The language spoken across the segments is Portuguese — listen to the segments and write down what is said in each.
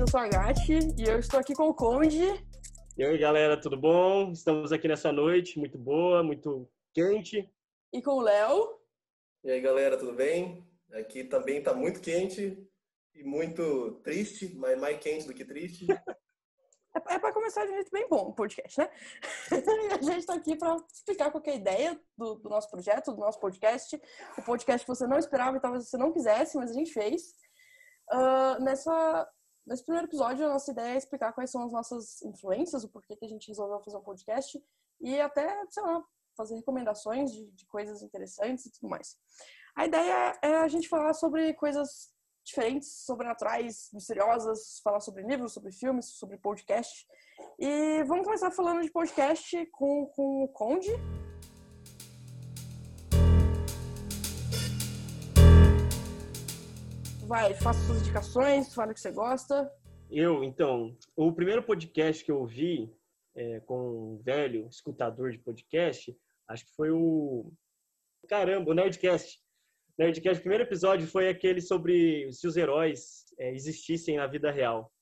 eu sou a Gatti e eu estou aqui com o Conde. E aí, galera, tudo bom? Estamos aqui nessa noite muito boa, muito quente. E com o Léo. E aí, galera, tudo bem? Aqui também está muito quente e muito triste, mas mais quente do que triste. É, é para começar de um jeito bem bom o podcast, né? a gente está aqui para explicar qual é a ideia do, do, nosso projeto, do nosso podcast. O podcast que você não esperava e talvez você não quisesse, mas a gente fez. Uh, nessa, nesse primeiro episódio, a nossa ideia é explicar quais são as nossas influências, o porquê que a gente resolveu fazer um podcast e até, sei lá, fazer recomendações de, de coisas interessantes e tudo mais. A ideia é a gente falar sobre coisas diferentes, sobrenaturais, misteriosas, falar sobre livros, sobre filmes, sobre podcast. E vamos começar falando de podcast com, com o Conde. Vai, faça suas indicações, fala que você gosta. Eu, então, o primeiro podcast que eu ouvi é, com um velho escutador de podcast, acho que foi o. Caramba, o Nerdcast. Nerdcast, o primeiro episódio foi aquele sobre se os heróis é, existissem na vida real.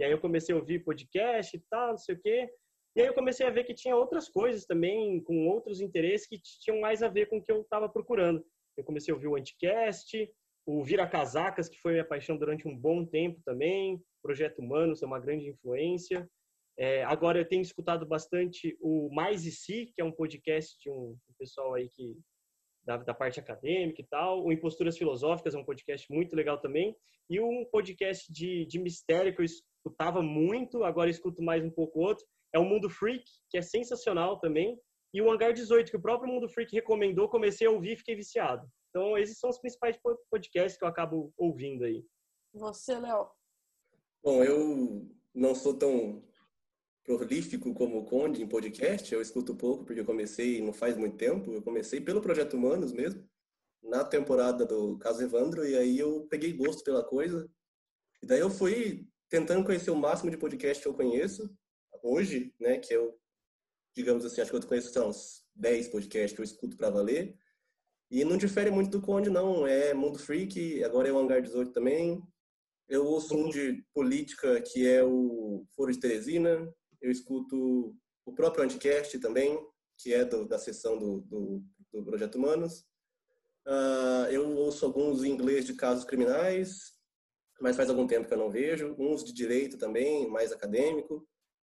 E aí eu comecei a ouvir podcast e tal, não sei o quê. E aí eu comecei a ver que tinha outras coisas também, com outros interesses que tinham mais a ver com o que eu estava procurando. Eu comecei a ouvir o Anticast, o Vira Casacas, que foi minha paixão durante um bom tempo também. Projeto Humanos é uma grande influência. É, agora eu tenho escutado bastante o Mais e Si, que é um podcast de um, pessoal aí que da, da, parte acadêmica e tal. O Imposturas Filosóficas é um podcast muito legal também. E um podcast de, de mistério que eu escutava muito, agora escuto mais um pouco outro, é o Mundo Freak, que é sensacional também. E o Hangar 18, que o próprio Mundo Freak recomendou, comecei a ouvir e fiquei viciado. Então, esses são os principais podcasts que eu acabo ouvindo aí. Você, Léo? Bom, eu não sou tão prolífico como o Conde em podcast, eu escuto pouco porque eu comecei não faz muito tempo, eu comecei pelo Projeto Humanos mesmo, na temporada do Caso Evandro, e aí eu peguei gosto pela coisa, e daí eu fui tentando conhecer o máximo de podcast que eu conheço, hoje, né, que eu, digamos assim, acho que eu conheço são uns 10 podcasts que eu escuto para valer, e não difere muito do Conde, não, é Mundo Freak, agora é o Hangar 18 também, eu ouço um de política que é o Foro de Teresina, eu escuto o próprio Anticast também, que é do, da seção do, do, do Projeto Humanos. Uh, eu ouço alguns em inglês de casos criminais, mas faz algum tempo que eu não vejo. Uns de direito também, mais acadêmico.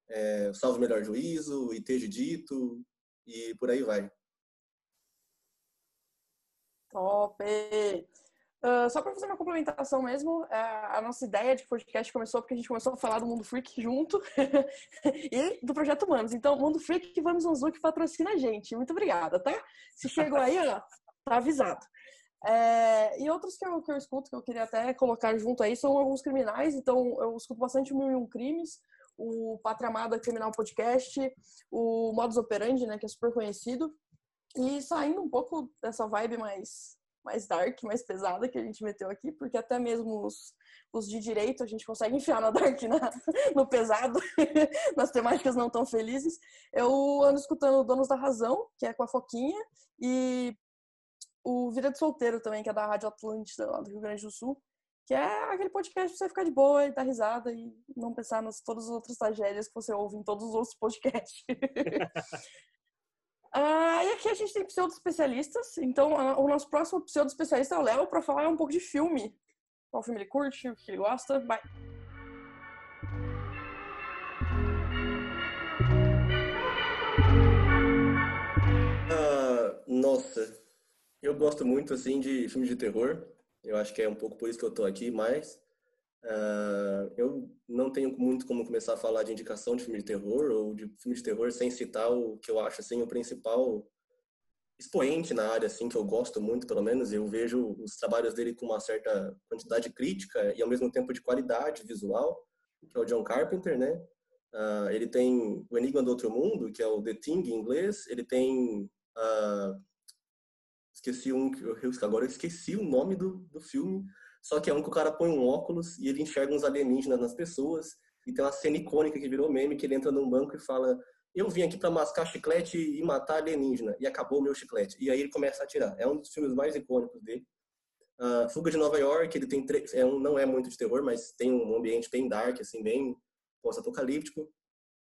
É, Salvo Melhor Juízo, IT de Dito e por aí vai. Top! Uh, só para fazer uma complementação mesmo, é, a nossa ideia de podcast começou porque a gente começou a falar do Mundo Freak junto e do Projeto Humanos. Então, Mundo Freak, vamos que patrocina a gente. Muito obrigada, tá? Se chegou aí, ó, tá avisado. É, e outros que eu, que eu escuto, que eu queria até colocar junto aí, são alguns criminais. Então, eu escuto bastante Mil e Um Crimes, o Pátria Amada Criminal Podcast, o Modus Operandi, né, que é super conhecido. E saindo um pouco dessa vibe mais mais dark, mais pesada que a gente meteu aqui, porque até mesmo os, os de direito a gente consegue enfiar na dark, na, no pesado, nas temáticas não tão felizes. Eu ando escutando Donos da Razão, que é com a Foquinha, e o Vida de Solteiro também, que é da Rádio Atlântida, lá do Rio Grande do Sul, que é aquele podcast pra você ficar de boa e dar risada e não pensar nas todas as outras tragédias que você ouve em todos os outros podcasts. Ah, e aqui a gente tem pseudo-especialistas. Então, o nosso próximo pseudo-especialista é o Léo para falar um pouco de filme. Qual filme ele curte, o que ele gosta. Vai. Ah, nossa, eu gosto muito assim de filmes de terror. Eu acho que é um pouco por isso que eu tô aqui, mas Uh, eu não tenho muito como começar a falar de indicação de filme de terror ou de filme de terror sem citar o que eu acho assim o principal expoente na área assim que eu gosto muito pelo menos. Eu vejo os trabalhos dele com uma certa quantidade crítica e ao mesmo tempo de qualidade visual que é o John Carpenter né? Uh, ele tem o Enigma do Outro Mundo que é o The Thing em inglês. Ele tem uh, esqueci um agora eu esqueci o nome do, do filme só que é um que o cara põe um óculos e ele enxerga uns alienígenas nas pessoas. E tem uma cena icônica que virou meme, que ele entra num banco e fala eu vim aqui para mascar chiclete e matar alienígena. E acabou o meu chiclete. E aí ele começa a atirar. É um dos filmes mais icônicos dele. Uh, Fuga de Nova York, ele tem é um, não é muito de terror, mas tem um ambiente bem dark, assim, bem pós-apocalíptico.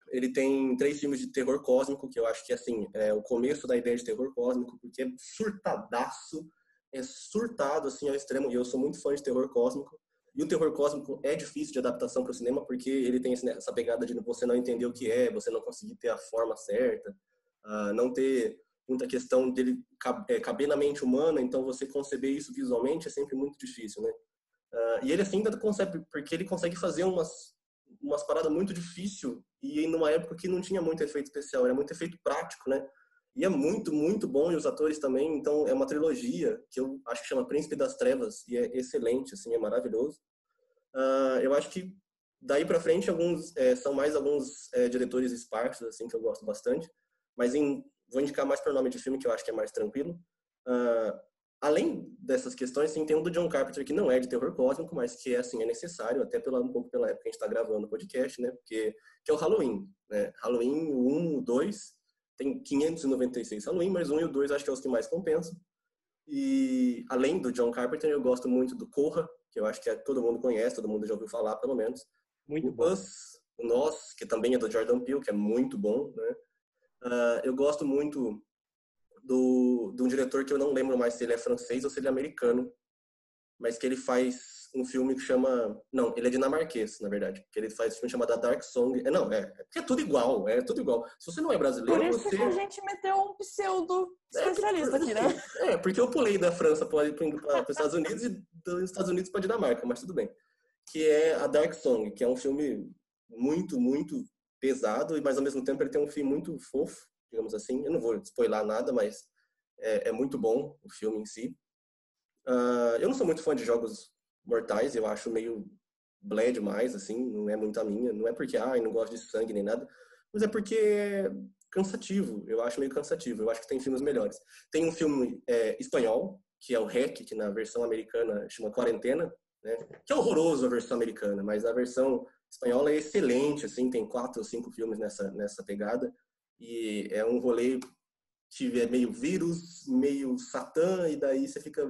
Ele tem três filmes de terror cósmico, que eu acho que assim é o começo da ideia de terror cósmico, porque é surtadaço, é surtado assim ao extremo. E eu sou muito fã de terror cósmico. E o terror cósmico é difícil de adaptação para o cinema porque ele tem essa pegada de você não entender o que é, você não conseguir ter a forma certa, uh, não ter muita questão dele é, caber na mente humana, então você conceber isso visualmente é sempre muito difícil, né? Uh, e ele assim ainda consegue, porque ele consegue fazer umas umas paradas muito difícil e numa época que não tinha muito efeito especial, era muito efeito prático, né? E é muito, muito bom, e os atores também, então é uma trilogia que eu acho que chama Príncipe das Trevas, e é excelente, assim, é maravilhoso. Uh, eu acho que daí para frente alguns é, são mais alguns é, diretores esparsos, assim, que eu gosto bastante, mas em vou indicar mais para o nome de filme, que eu acho que é mais tranquilo. Uh, além dessas questões, sim, tem um do John Carpenter que não é de terror cósmico, mas que é assim é necessário até pela um pouco pela época que a gente está gravando o podcast, né? Porque que é o Halloween, né? Halloween o 1, o 2, tem 596 Halloween, mas 1 e o 2 acho que é os que mais compensam. E além do John Carpenter, eu gosto muito do Corra, que eu acho que é, todo mundo conhece, todo mundo já ouviu falar, pelo menos. Muito o bom. Us, o Nós, que também é do Jordan Peele, que é muito bom, né? Uh, eu gosto muito do, de um diretor que eu não lembro mais se ele é francês ou se ele é americano, mas que ele faz um filme que chama. Não, ele é dinamarquês, na verdade. Que ele faz um filme chamado Dark Song. É, não, é, é tudo igual, é tudo igual. Se você não é brasileiro, Por isso você... que a gente meteu um pseudo especialista é, aqui, né? É, porque eu pulei da França para os Estados Unidos e dos Estados Unidos para Dinamarca, mas tudo bem. Que é a Dark Song, que é um filme muito, muito pesado, mas ao mesmo tempo ele tem um fim muito fofo, digamos assim. Eu não vou spoiler nada, mas é, é muito bom o filme em si. Uh, eu não sou muito fã de jogos mortais, eu acho meio blé demais, assim, não é muito a minha. Não é porque, eu não gosto de sangue nem nada, mas é porque é cansativo, eu acho meio cansativo. Eu acho que tem filmes melhores. Tem um filme é, espanhol, que é o REC, que na versão americana chama Quarentena, né? que é horroroso a versão americana, mas a versão espanhola é excelente, assim, tem quatro ou cinco filmes nessa, nessa pegada. E é um rolê que é meio vírus, meio satã, e daí você fica.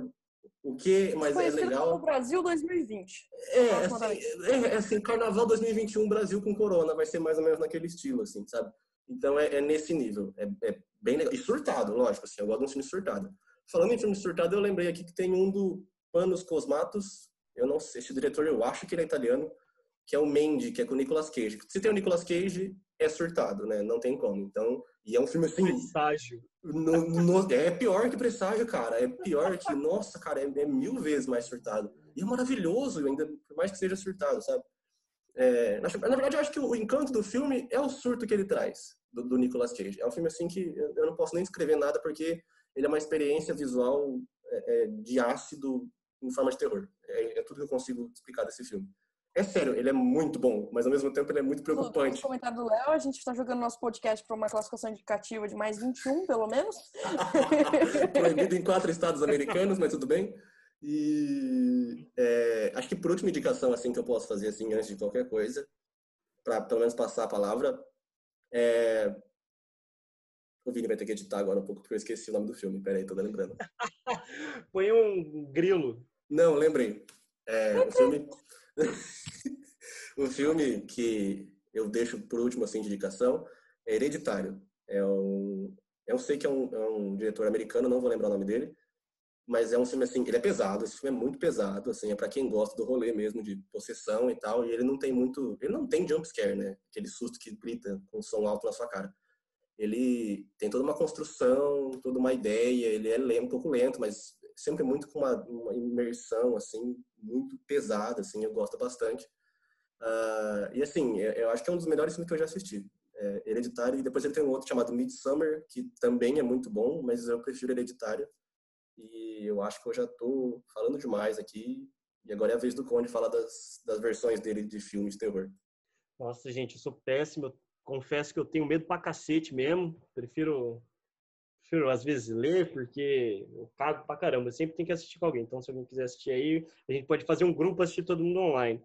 O que? Mas é legal. no Brasil 2020. É, assim, é, é assim, Carnaval 2021 Brasil com Corona, vai ser mais ou menos naquele estilo, assim, sabe? Então é, é nesse nível. É, é, bem legal. E surtado, lógico, assim, eu gosto de um filme surtado. Falando em filme surtado, eu lembrei aqui que tem um do Panos Cosmatos. Eu não sei, esse diretor eu acho que ele é italiano que é o Mandy, que é com o Nicolas Cage. Se tem o Nicolas Cage, é surtado, né? Não tem como. Então, e é um filme assim. Presságio. No, no, é pior que Presságio, cara. É pior que. Nossa, cara, é, é, mil vezes mais surtado. E é maravilhoso, ainda, por mais que seja surtado, sabe? É, na, na, verdade, eu acho que o, encanto do filme é o surto que ele traz, do, do Nicolas Cage. É um filme assim que eu não posso nem escrever nada, porque ele é uma experiência visual é, é de ácido em forma de terror. É, é tudo que eu consigo explicar desse filme. É sério, ele é muito bom, mas ao mesmo tempo ele é muito preocupante. No comentário do Léo, a gente está jogando nosso podcast para uma classificação indicativa de mais 21, pelo menos. Proibido em quatro estados americanos, mas tudo bem. E é, acho que por última indicação assim que eu posso fazer assim antes de qualquer coisa, para pelo menos passar a palavra, é... o Vini vai ter que editar agora um pouco porque eu esqueci o nome do filme. Peraí, tô lembrando. Põe um grilo. Não, lembrei. É, o filme o filme que eu deixo por último assim de indicação é Hereditário. É um, eu sei que é um, é um, diretor americano, não vou lembrar o nome dele, mas é um filme assim, ele é pesado, esse filme é muito pesado, assim, é para quem gosta do rolê mesmo de possessão e tal, e ele não tem muito, ele não tem jump scare, né? Aquele susto que grita com som alto na sua cara. Ele tem toda uma construção, toda uma ideia, ele é lento, um pouco lento, mas sempre muito com uma, uma imersão, assim, muito pesada, assim, eu gosto bastante. Uh, e assim, eu, eu, acho que é um dos melhores filmes que eu já assisti. É Hereditário, e depois ele tem um outro chamado Midsummer, que também é muito bom, mas eu prefiro Hereditário. E eu acho que eu já tô falando demais aqui, e agora é a vez do Conde falar das, das versões dele de filmes de terror. Nossa, gente, eu sou péssimo. Confesso que eu tenho medo pra cacete mesmo. Prefiro prefiro às vezes ler, porque eu cago pra caramba. Eu sempre tem que assistir com alguém. Então, se alguém quiser assistir aí, a gente pode fazer um grupo assistir todo mundo online.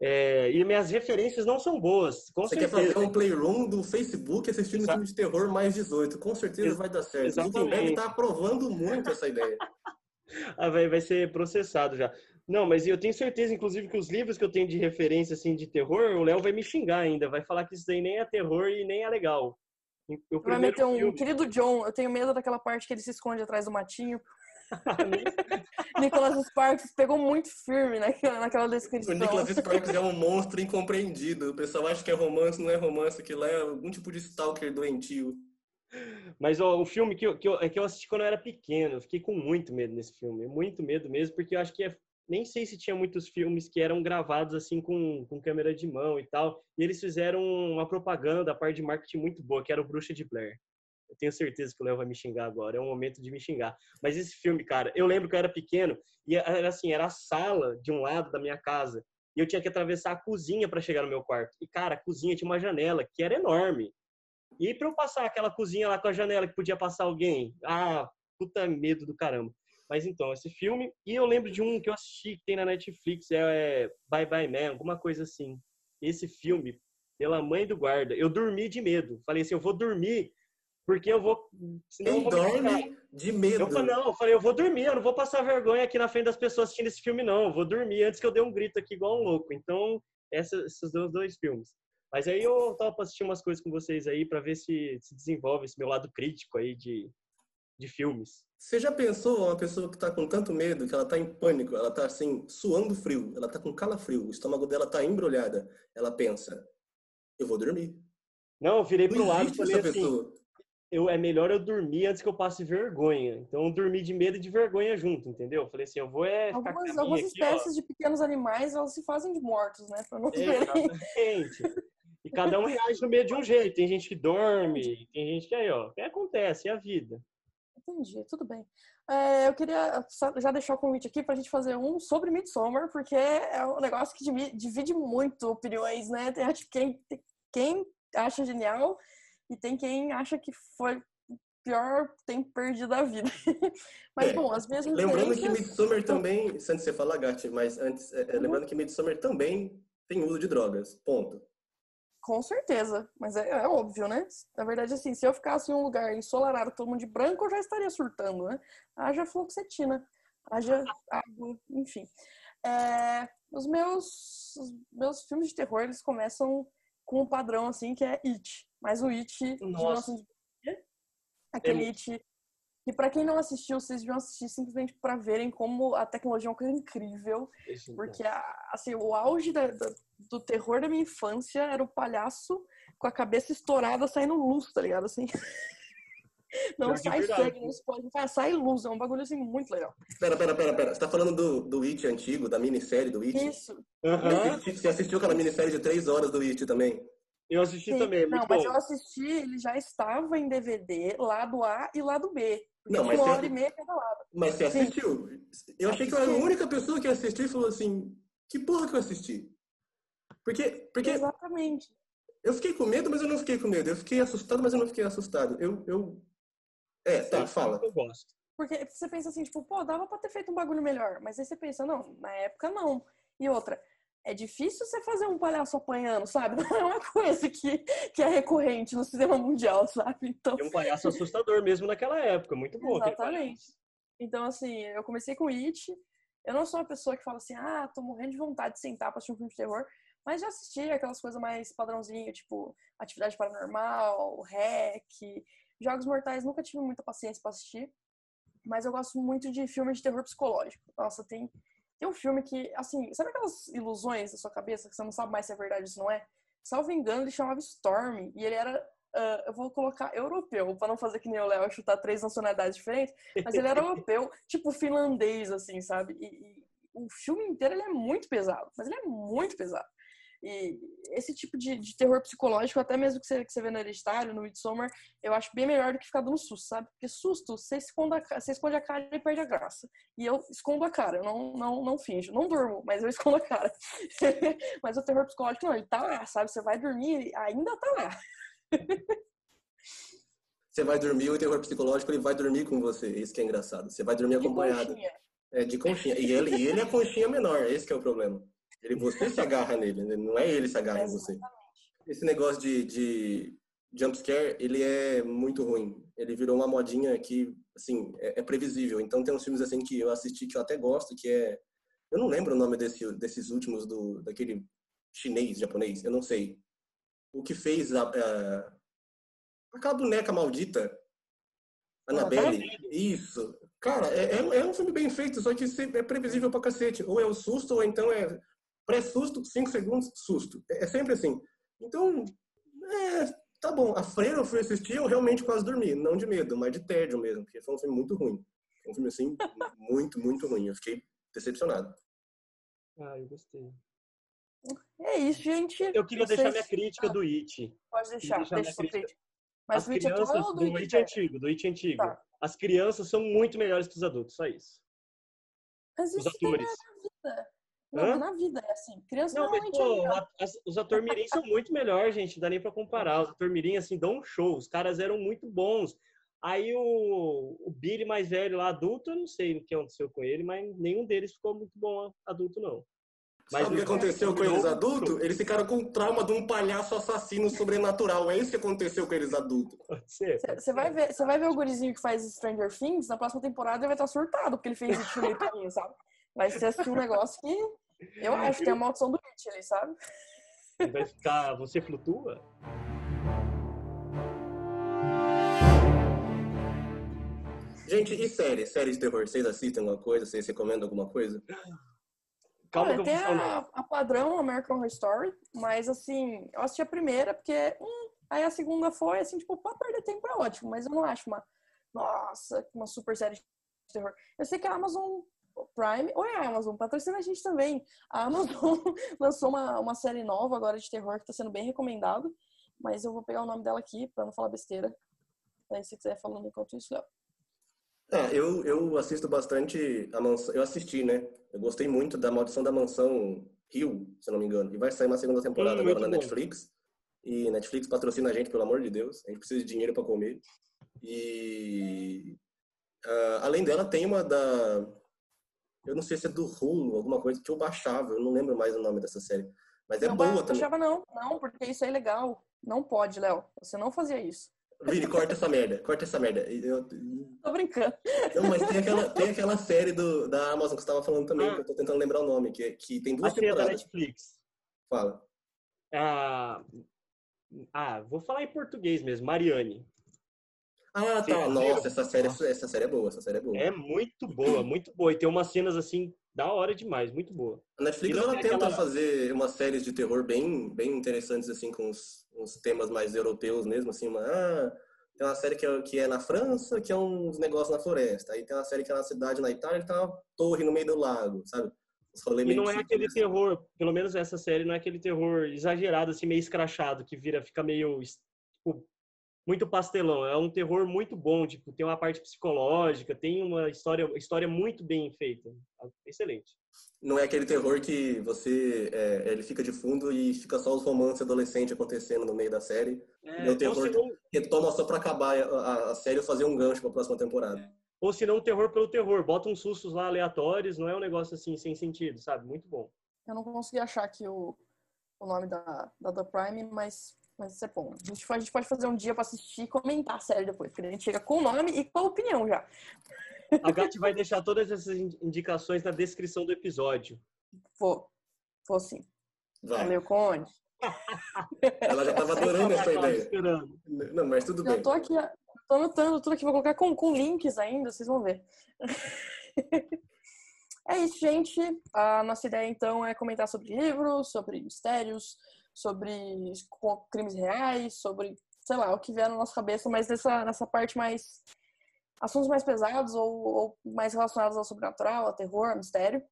É, e minhas referências não são boas. Com Você certeza. quer fazer um playroom do Facebook assistindo Exato. filme de terror mais 18. Com certeza Ex vai dar certo. Exatamente. O vai estar aprovando muito essa ideia. Ah, vai, vai ser processado já. Não, mas eu tenho certeza, inclusive, que os livros que eu tenho de referência, assim, de terror, o Léo vai me xingar ainda. Vai falar que isso daí nem é terror e nem é legal. O vai meter um filme... querido John. Eu tenho medo daquela parte que ele se esconde atrás do matinho. Nicholas Sparks pegou muito firme naquela, naquela descrição. O Nicholas Sparks é um monstro incompreendido. O pessoal acha que é romance, não é romance, aquilo é algum tipo de stalker doentio. Mas ó, o filme que eu, que, eu, é que eu assisti quando eu era pequeno, eu fiquei com muito medo nesse filme. Muito medo mesmo, porque eu acho que é, nem sei se tinha muitos filmes que eram gravados assim com, com câmera de mão e tal. E eles fizeram uma propaganda da parte de marketing muito boa, que era o Bruxa de Blair. Eu tenho certeza que o Léo vai me xingar agora. É um momento de me xingar. Mas esse filme, cara, eu lembro que eu era pequeno e era assim, era a sala de um lado da minha casa. E eu tinha que atravessar a cozinha para chegar no meu quarto. E, cara, a cozinha tinha uma janela que era enorme. E para eu passar aquela cozinha lá com a janela que podia passar alguém, ah, puta medo do caramba. Mas então, esse filme. E eu lembro de um que eu assisti que tem na Netflix, é, é Bye Bye Man, alguma coisa assim. Esse filme, pela mãe do guarda, eu dormi de medo. Falei assim, eu vou dormir porque eu vou. Senão eu vou dorme de medo. Eu falei, não, eu falei, eu vou dormir, eu não vou passar vergonha aqui na frente das pessoas assistindo esse filme, não. Eu vou dormir antes que eu dê um grito aqui igual um louco. Então, esses dois, dois filmes. Mas aí eu tava pra assistir umas coisas com vocês aí para ver se se desenvolve esse meu lado crítico aí de, de filmes. Você já pensou uma pessoa que tá com tanto medo, que ela tá em pânico, ela tá assim, suando frio, ela tá com calafrio, o estômago dela tá embrulhada. Ela pensa, eu vou dormir. Não, eu virei pro lado e falei assim, pessoa eu, é melhor eu dormir antes que eu passe vergonha. Então, eu dormi de medo e de vergonha junto, entendeu? Eu falei assim, eu vou é Algumas, algumas aqui, espécies ó. de pequenos animais, elas se fazem de mortos, né? Pra não Exatamente. E cada um reage no meio de um jeito. Tem gente que dorme, tem gente que aí, ó, o que acontece, é a vida. Entendi, tudo bem. É, eu queria já deixar o convite aqui para a gente fazer um sobre Midsommar, porque é um negócio que divide muito opiniões, né? Tem, acho que quem, quem acha genial e tem quem acha que foi pior tem perdido a vida. mas, é, bom, as mesmas Lembrando que Midsommar também, antes de você falar, Gatti, mas antes, é, é, uhum. lembrando que Midsommar também tem uso de drogas, ponto. Com certeza, mas é, é, óbvio, né? Na verdade, assim, se eu ficasse em um lugar ensolarado, todo mundo de branco, eu já estaria surtando, né? Haja fluoxetina, haja água, enfim. É, os meus, os meus filmes de terror, eles começam com um padrão, assim, que é It. Mas o It Nossa. de aquele é... It que para quem não assistiu, vocês deviam assistir simplesmente para verem como a tecnologia é uma coisa incrível. Isso, porque assim, o auge da, da, do terror da minha infância era o palhaço com a cabeça estourada saindo luz, tá ligado? Assim. Não sai sangue, não pode, sai luz, é um bagulho assim muito legal. Pera, pera, pera, pera. Você tá falando do, do It antigo, da minissérie do It? Isso. Uhum. Você assistiu aquela minissérie de três horas do It também? Eu assisti Sim, também, é Não, mas eu assisti, ele já estava em DVD, lado A e lado B. Não, mas uma você... hora e meia cada lado. Mas você assistiu? Sim. Eu achei que eu era a única pessoa que assistiu e falou assim, que porra que eu assisti? Porque, porque... Exatamente. Eu fiquei com medo, mas eu não fiquei com medo. Eu fiquei assustado, mas eu não fiquei assustado. Eu... eu... É, tá, fala. Eu gosto. Porque você pensa assim, tipo, pô, dava pra ter feito um bagulho melhor. Mas aí você pensa, não, na época não. E outra, é difícil você fazer um palhaço apanhando, sabe? Não é uma coisa que, que é recorrente no cinema mundial, sabe? Então... É um palhaço assustador mesmo naquela época, muito bom. Exatamente. Então, assim, eu comecei com It. Eu não sou uma pessoa que fala assim, ah, tô morrendo de vontade de sentar pra assistir um filme de terror, mas já assisti aquelas coisas mais padrãozinho, tipo Atividade Paranormal, REC, Jogos Mortais, nunca tive muita paciência para assistir, mas eu gosto muito de filmes de terror psicológico. Nossa, tem tem um filme que, assim, sabe aquelas ilusões da sua cabeça que você não sabe mais se é verdade ou se não é? Salvo engano, ele chamava Storm e ele era, uh, eu vou colocar europeu, para não fazer que nem o Léo chutar três nacionalidades diferentes, mas ele era europeu, tipo finlandês, assim, sabe? E, e, o filme inteiro ele é muito pesado, mas ele é muito pesado. E esse tipo de, de terror psicológico, até mesmo que você, que você vê no Hereditário, no Midsommar, eu acho bem melhor do que ficar dando susto, sabe? Porque susto, você esconde a, você esconde a cara e perde a graça. E eu escondo a cara, eu não, não, não finjo. Não durmo, mas eu escondo a cara. mas o terror psicológico, não, ele tá lá, sabe? Você vai dormir, ainda tá lá. você vai dormir, o terror psicológico ele vai dormir com você. Isso que é engraçado. Você vai dormir acompanhado. De conchinha. É, de conchinha. E ele, e ele é conchinha menor, esse é o problema. Ele, você se agarra nele, né? não é ele se agarra em você. Esse negócio de, de, jumpscare, ele é muito ruim. Ele virou uma modinha que, assim, é, é, previsível. Então tem uns filmes assim que eu assisti que eu até gosto, que é... Eu não lembro o nome desse, desses últimos, do daquele chinês, japonês, eu não sei. O que fez a, a aquela boneca maldita, Annabelle. Isso. Cara, é, é, é, um filme bem feito, só que é previsível pra cacete. Ou é o susto, ou então é pré-susto, 5 segundos, susto. É, é, sempre assim. Então, é, tá bom. A Freira eu fui assistir, eu realmente quase dormi. Não de medo, mas de tédio mesmo, porque foi um filme muito ruim. Um filme, assim, muito, muito ruim. Eu fiquei decepcionado. Ah, eu gostei. É isso, gente. Eu queria deixar minha crítica do It. Pode deixar, deixa sua crítica. Mas As o It crianças, atual do It, antigo, do It antigo. Tá. As crianças são muito melhores que os adultos, só isso. Mas os atores. Na vida. Não, na vida é assim. Criança não, mas, pô, é os atores mirim são muito melhores, gente. Não dá nem pra comparar. Os atores mirim, assim, dão um show. Os caras eram muito bons. Aí o, o Billy mais velho lá, adulto, eu não sei o que aconteceu com ele, mas nenhum deles ficou muito bom adulto, não. Mas Sabe o que aconteceu com eles adultos? Eles ficaram com trauma de um palhaço assassino sobrenatural. É isso que aconteceu com eles adultos. Você vai, ver, vai ver o gurizinho que faz Stranger Things, na próxima temporada ele vai estar surtado, porque ele fez isso no caminho, sabe? Vai ser assistir um negócio que eu acho que tem a maldição do It ali, sabe? Vai ficar. Você flutua? Gente, e série? Série de terror? Vocês assistem alguma coisa? Vocês recomendam alguma coisa? Calma Olha, tem a, a, padrão American Horror Story, mas assim, eu assisti a primeira porque hum, aí a segunda foi assim, tipo, pra perder tempo é ótimo, mas eu não acho uma nossa, uma super série de terror. Eu sei que a Amazon Prime, ou é a Amazon, patrocina a gente também. A Amazon lançou uma, uma série nova agora de terror que tá sendo bem recomendado, mas eu vou pegar o nome dela aqui para não falar besteira. Aí se quiser falando enquanto isso, Léo. É, eu, eu assisto bastante a mansão. Eu assisti, né? Eu gostei muito da Maldição da Mansão Rio, se não me engano. E vai sair uma segunda temporada hum, agora na bom. Netflix. E Netflix patrocina a gente, pelo amor de Deus. A gente precisa de dinheiro para comer. E uh, além dela, tem uma da. Eu não sei se é do Hulu, alguma coisa que eu baixava. Eu não lembro mais o nome dessa série. Mas é não boa também. Não baixava, não. Não, porque isso é ilegal. Não pode, Léo. Você não fazia isso. Vini, corta essa merda, corta essa merda. Eu... Tô brincando. Não, mas tem aquela, tem aquela série do, da Amazon que você tava falando também, ah. que eu tô tentando lembrar o nome, que, que tem duas a temporadas. da Netflix. Fala. Ah, ah, vou falar em português mesmo, Mariane. Ah, tá. Nossa, essa série, essa série é boa, essa série é boa. É muito boa, muito boa. E tem umas cenas assim da hora demais, muito boa. A Netflix ela tenta aquela... fazer umas séries de terror bem, bem interessantes, assim, com uns temas mais europeus mesmo, assim, uma, ah, tem uma série que é, que é na França, que é uns negócios na floresta. Aí tem uma série que é na cidade na Itália, que tem uma torre no meio do lago, sabe? E não é aquele terror, pelo menos essa série não é aquele terror exagerado, assim, meio escrachado, que vira, fica meio, tipo, muito pastelão. É um terror muito bom, tipo, tem uma parte psicológica, tem uma história, história muito bem feita. Excelente. Não é aquele terror que você é, ele fica de fundo e fica só os romances adolescentes acontecendo no meio da série. É, é o terror não... que retoma só para acabar a, a, série e fazer um gancho para a próxima temporada. Ou se não, terror pelo terror. Bota uns sustos lá aleatórios, não é um negócio assim sem sentido, sabe? Muito bom. Eu não consegui achar aqui o, o nome da, da The Prime, mas mas isso é bom. A gente, a gente pode fazer um dia pra assistir e comentar a série depois, porque a gente chega com o nome e com a opinião já. A Gatti vai deixar todas essas indicações na descrição do episódio. Vou. Vou sim. Vai. Valeu, Conde. Ela já tava adorando essa ideia. Esperando. Não, mas tudo bem. Eu tô aqui, tô anotando tudo aqui, vou colocar com, com links ainda, vocês vão ver. É isso, gente. A nossa ideia, então, é comentar sobre livros, sobre mistérios, sobre crimes reais, sobre, sei lá, o que vier na nossa cabeça, mas nessa, nessa parte mais. assuntos mais pesados ou, ou mais relacionados ao sobrenatural, ao terror, ao mistério.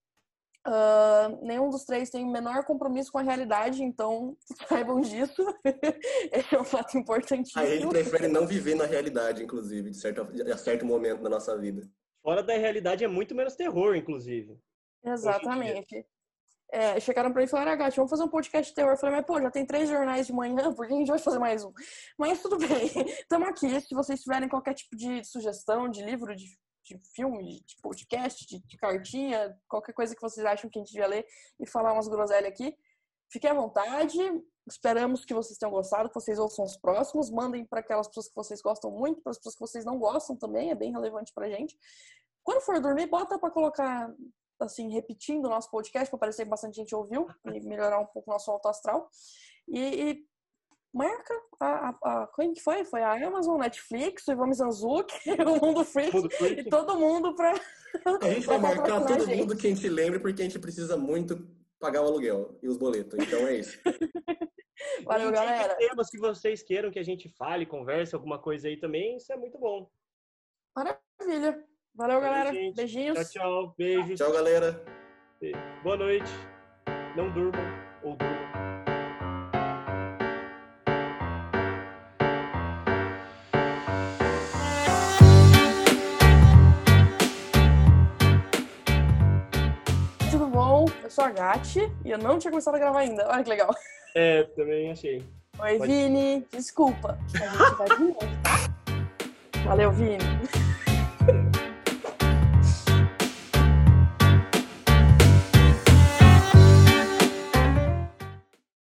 Uh, nenhum dos três tem o menor compromisso com a realidade, então saibam disso. Esse é um fato importantíssimo. A gente prefere não viver na realidade, inclusive, de certo, a certo momento da nossa vida. Fora da realidade é muito menos terror, inclusive. Exatamente é, chegaram pra mim e falaram, ah, vamos fazer um podcast de terror. Eu falei, mas pô, já tem três jornais de manhã, por que a gente vai fazer mais um? Mas tudo bem, estamos aqui. Se vocês tiverem qualquer tipo de sugestão de livro, de, de filme, de podcast, de, de, cartinha, qualquer coisa que vocês acham que a gente devia ler e falar umas groselhas aqui, fiquem à vontade. Esperamos que vocês tenham gostado, que vocês ouçam os próximos. Mandem para aquelas pessoas que vocês gostam muito, para as pessoas que vocês não gostam também, é bem relevante para gente. Quando for dormir, bota para colocar, assim, repetindo o nosso podcast, para parecer que bastante gente ouviu e melhorar um pouco o nosso alto astral. E, e marca a, a, a, quem que foi? Foi a Amazon, Netflix, o Ivan Mizanzuki, o Mundo Freak, Mundo Freak. e todo mundo para A gente vai marcar todo mundo que a gente lembre, porque a gente precisa muito pagar o aluguel e os boletos. Então é isso. Valeu, galera. temas que vocês queiram que a gente fale, converse, alguma coisa aí também, isso é muito bom. Maravilha. Valeu, galera. Gente. Beijinhos. Tchau, tchau. Beijos. Tchau, galera. Boa noite. Não durmam ou durmam. Tudo bom? Eu sou a Gati e eu não tinha começado a gravar ainda. Olha que legal. É, também achei. Oi, Pode... Vini. Desculpa. A gente vai de novo, tá? Valeu, Vini.